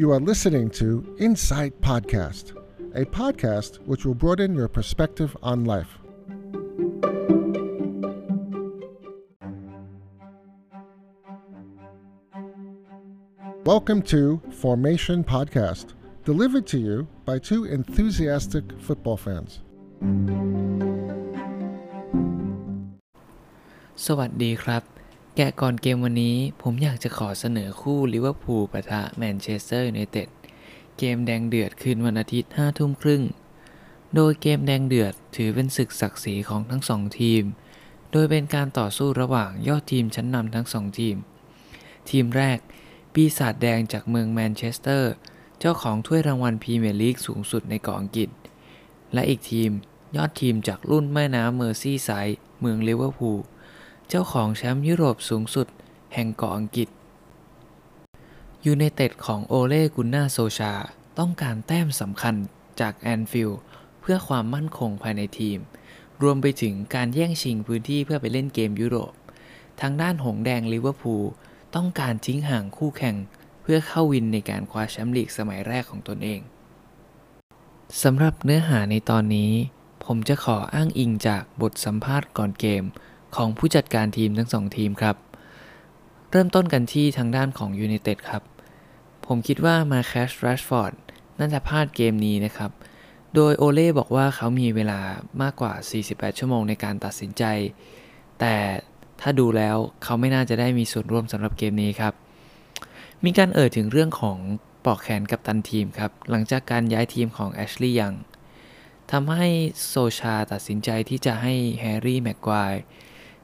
You are listening to Insight Podcast, a podcast which will broaden your perspective on life. Welcome to Formation Podcast, delivered to you by two enthusiastic football fans. สวัสดีครับ แกะก่อนเกมวันนี้ผมอยากจะขอเสนอคู่ลิเวอร์พูลปะทะแมนเชสเตอร์ยูไนเต็ดเกมแดงเดือดคืนวันอาทิตย์5ทุ่มครึ่ง โดยเกมแดงเดือดถือเป็นศึกศักดิ์ศรีของทั้งสองทีม โดยเป็นการต่อสู้ระหว่างยอดทีมชั้นนำทั้งสองทีม ทีมแรก ปีศาจแดงจากเมืองแมนเชสเตอร์ เจ้าของถ้วยรางวัลพรีเมียร์ลีกสูงสุดในเกาะอังกฤษ และอีกทีมยอดทีมจากลุ่มแม่น้ำเมอร์ซี่ไซด์เมืองลิเวอร์พูล เจ้าของแชมป์ยุโรปสูงสุด แห่งเกาะอังกฤษ ยูไนเต็ดของโอเล่กุนนาร์ โซลชา ต้องการแต้มสำคัญจากแอนฟิลด์เพื่อความมั่นคงภายในทีม รวมไปถึงการแย่งชิงพื้นที่เพื่อไปเล่นเกมยุโรป ทางด้านหงแดงลิเวอร์พูลต้องการทิ้งห่างคู่แข่ง เพื่อเข้าวินในการคว้าแชมป์ลีกสมัยแรกของตนเองสำหรับเนื้อหาในตอนนี้ ผมจะขออ้างอิงจากบทสัมภาษณ์ก่อนเกม ของผู้จัดการทีมทั้งสองทีมครับ เริ่มต้นกันที่ทางด้านของยูไนเต็ดครับ ผมคิดว่ามาร์คัส แรชฟอร์ดน่าจะพลาดเกมนี้นะครับ โดยโอเล่บอกว่าเขามีเวลามากกว่า 48 ชั่วโมงในการตัดสินใจ แต่ถ้าดูแล้วเขาไม่น่าจะได้มีส่วนร่วมสำหรับเกมนี้ครับ มีการเอ่ยถึงเรื่องของปลอกแขนกัปตันทีมครับ หลังจากการย้ายทีมของแอชลีย์ยังทำให้โซลชาตัดสินใจที่จะให้แฮร์รี่แม็กไกวร์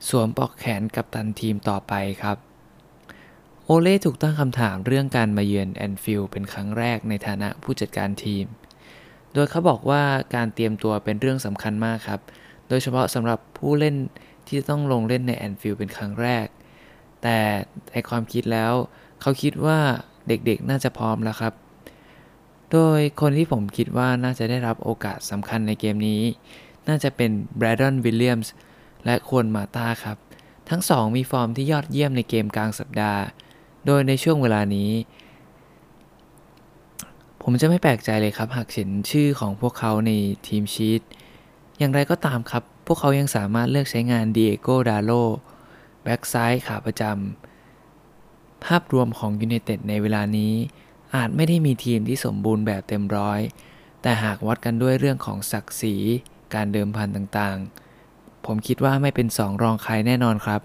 สวมปลอกแขนกัปตันทีมต่อไปครับ โอเล่ถูกตั้งคำถามเรื่องการมาเยือนแอนฟิลด์เป็นครั้งแรกในฐานะผู้จัดการทีม โดยเขาบอกว่าการเตรียมตัวเป็นเรื่องสำคัญมากครับ โดยเฉพาะสำหรับผู้เล่นที่ต้องลงเล่นในแอนฟิลด์เป็นครั้งแรก แต่ในความคิดแล้ว เขาคิดว่าเด็กๆน่าจะพร้อมแล้วครับ โดยคนที่ผมคิดว่าน่าจะได้รับโอกาสสำคัญในเกมนี้ น่าจะเป็นแบรนดอนวิลเลียมส์ และฮวน มาต้าครับ ทั้งสองมีฟอร์มที่ยอดเยี่ยมในเกมกลางสัปดาห์ โดยในช่วงเวลานี้ ผมจะไม่แปลกใจเลยครับ หากเห็นชื่อของพวกเขาใน team sheet อย่างไรก็ตามครับ พวกเขายังสามารถเลือกใช้งานดิโอโกดาโลต์แบ็กซ้ายขาประจำภาพรวมของยูไนเต็ดในเวลานี้ อาจไม่ได้มีทีมที่สมบูรณ์แบบเต็มร้อย แต่หากวัดกันด้วยเรื่องของศักดิ์ศรี การเดิมพันต่างๆ ผมคิดว่าไม่เป็นสองรองใครแน่นอนครับ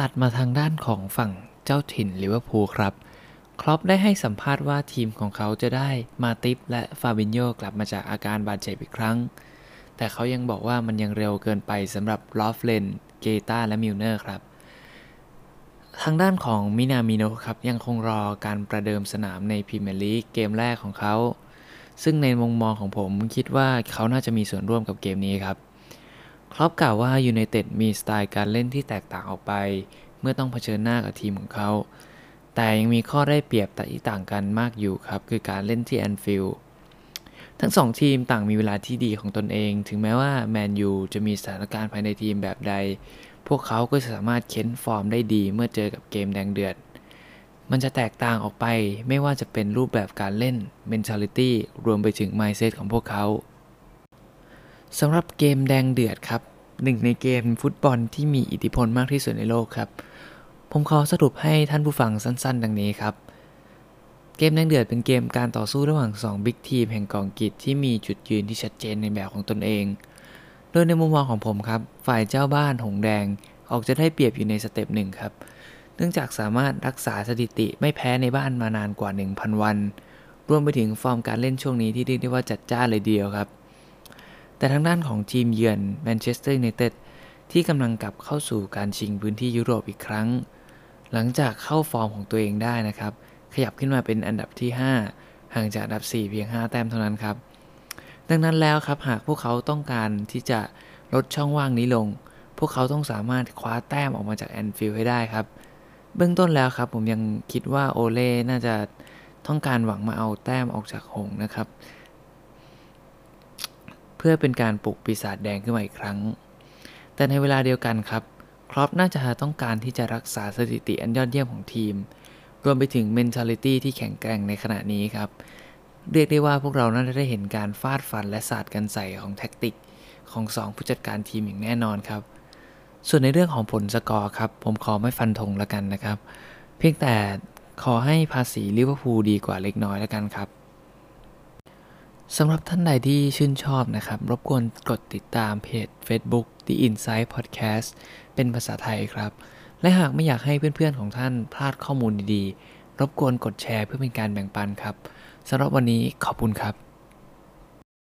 ตัดมาทางด้านของฝั่งเจ้าถิ่นลิเวอร์พูลครับ คล็อปป์ได้ให้สัมภาษณ์ว่าทีมของเขาจะได้มาติปและฟาบินโญ่กลับมาจากอาการบาดเจ็บอีกครั้ง แต่เขายังบอกว่ามันยังเร็วเกินไปสำหรับลอฟเรนเกอิต้าและมิลเนอร์ครับทางด้านของมินามิโนะครับ ยังคงรอการประเดิมสนามในพรีเมียร์ลีกเกมแรกของเขา ซึ่งในมุมมองของผมคิดว่าเขาน่าจะมีส่วนร่วมกับเกมนี้ครับ คล็อปป์กล่าวว่ายูไนเต็ดมีสไตล์การเล่นที่แตกต่างออกไป เมื่อต้องเผชิญหน้ากับทีมของเขา แต่ยังมีข้อได้เปรียบแต่ที่ต่างกันมากอยู่ครับ คือการเล่นที่แอนฟิลด์ทั้งสองทีมต่างมีเวลาที่ดีของตนเอง ถึงแม้ว่าแมนยูจะมีสถานการณ์ภายในทีมแบบใด พวกเขาก็จะสามารถเค้นฟอร์มได้ดีเมื่อเจอกับเกมแดงเดือด มันจะแตกต่างออกไปไม่ว่าจะเป็นรูปแบบการเล่น mentality รวมไปถึง mindset ของพวกเขา สำหรับเกมแดงเดือดครับหนึ่งในเกมฟุตบอลที่มีอิทธิพลมากที่สุดในโลกครับ ผมขอสรุปให้ท่านผู้ฟังสั้นๆ ดังนี้ครับ เกมแดงเดือดเป็นเกมการต่อสู้ระหว่าง2บิ๊กทีมแห่งกองกิจที่มีจุดยืนที่ชัดเจนในแบบของตนเอง โดยในมุมมองของผมครับ ฝ่ายเจ้าบ้านหงแดงออกจะได้เปรียบอยู่ในสเต็ปหนึ่งครับ เนื่องจากสามารถรักษาสถิติไม่แพ้ในบ้านมานานกว่า 1,000 วัน รวมไปถึงฟอร์มการเล่นช่วงนี้ที่เรียกได้ว่าจัดจ้านเลยทีเดียวครับ แต่ทางด้านของทีมเยือนแมนเชสเตอร์ยูไนเต็ดที่กำลังกลับเข้าสู่การชิงพื้นที่ยุโรปอีกครั้ง หลังจากเข้าฟอร์มของตัวเองได้นะครับ ขยับขึ้นมาเป็นอันดับที่ 5 ห่างจากอันดับ 4 เพียง 5 แต้มเท่านั้นครับ ดังนั้นแล้วครับหากพวกเขาต้องการที่จะลดช่องว่างนี้ลง พวกเขาต้องสามารถคว้าแต้มออกมาจากแอนฟิลด์ให้ได้ครับ เบื้องต้นแล้วครับผมยังคิดว่าโอเล่น่าจะต้องการหวังมาเอาแต้มออกจากหงนะครับ พื่อเป็นการปลุกปีศาจแดงขึ้นมาอีกครั้ง แต่ในเวลาเดียวกันครับ ครอปน่าจะต้องการที่จะรักษาสถิติอันยอดเยี่ยมของทีม รวมไปถึง mentality ที่แข็งแกร่งในขณะนี้ครับ เรียกได้ว่าพวกเราน่าจะได้เห็นการฟาดฟันและศาสตร์กันใส่ของแท็กติกของ 2 ผู้จัดการทีมอย่างแน่นอนครับ ส่วนในเรื่องของผลสกอร์ครับ ผมขอไม่ฟันธงละกันนะครับ เพียงแต่ขอให้ภาษีลิเวอร์พูลดีกว่าเล็กน้อยละกันครับ สำหรับท่านใดที่ชื่นชอบนะครับ รบกวนกดติดตามเพจ Facebook The Inside Podcast เป็นภาษาไทยครับ และหากไม่อยากให้เพื่อนๆของท่านพลาดข้อมูลดีๆ รบกวนกดแชร์เพื่อเป็นการแบ่งปันครับสำหรับวันนี้ขอบคุณครับ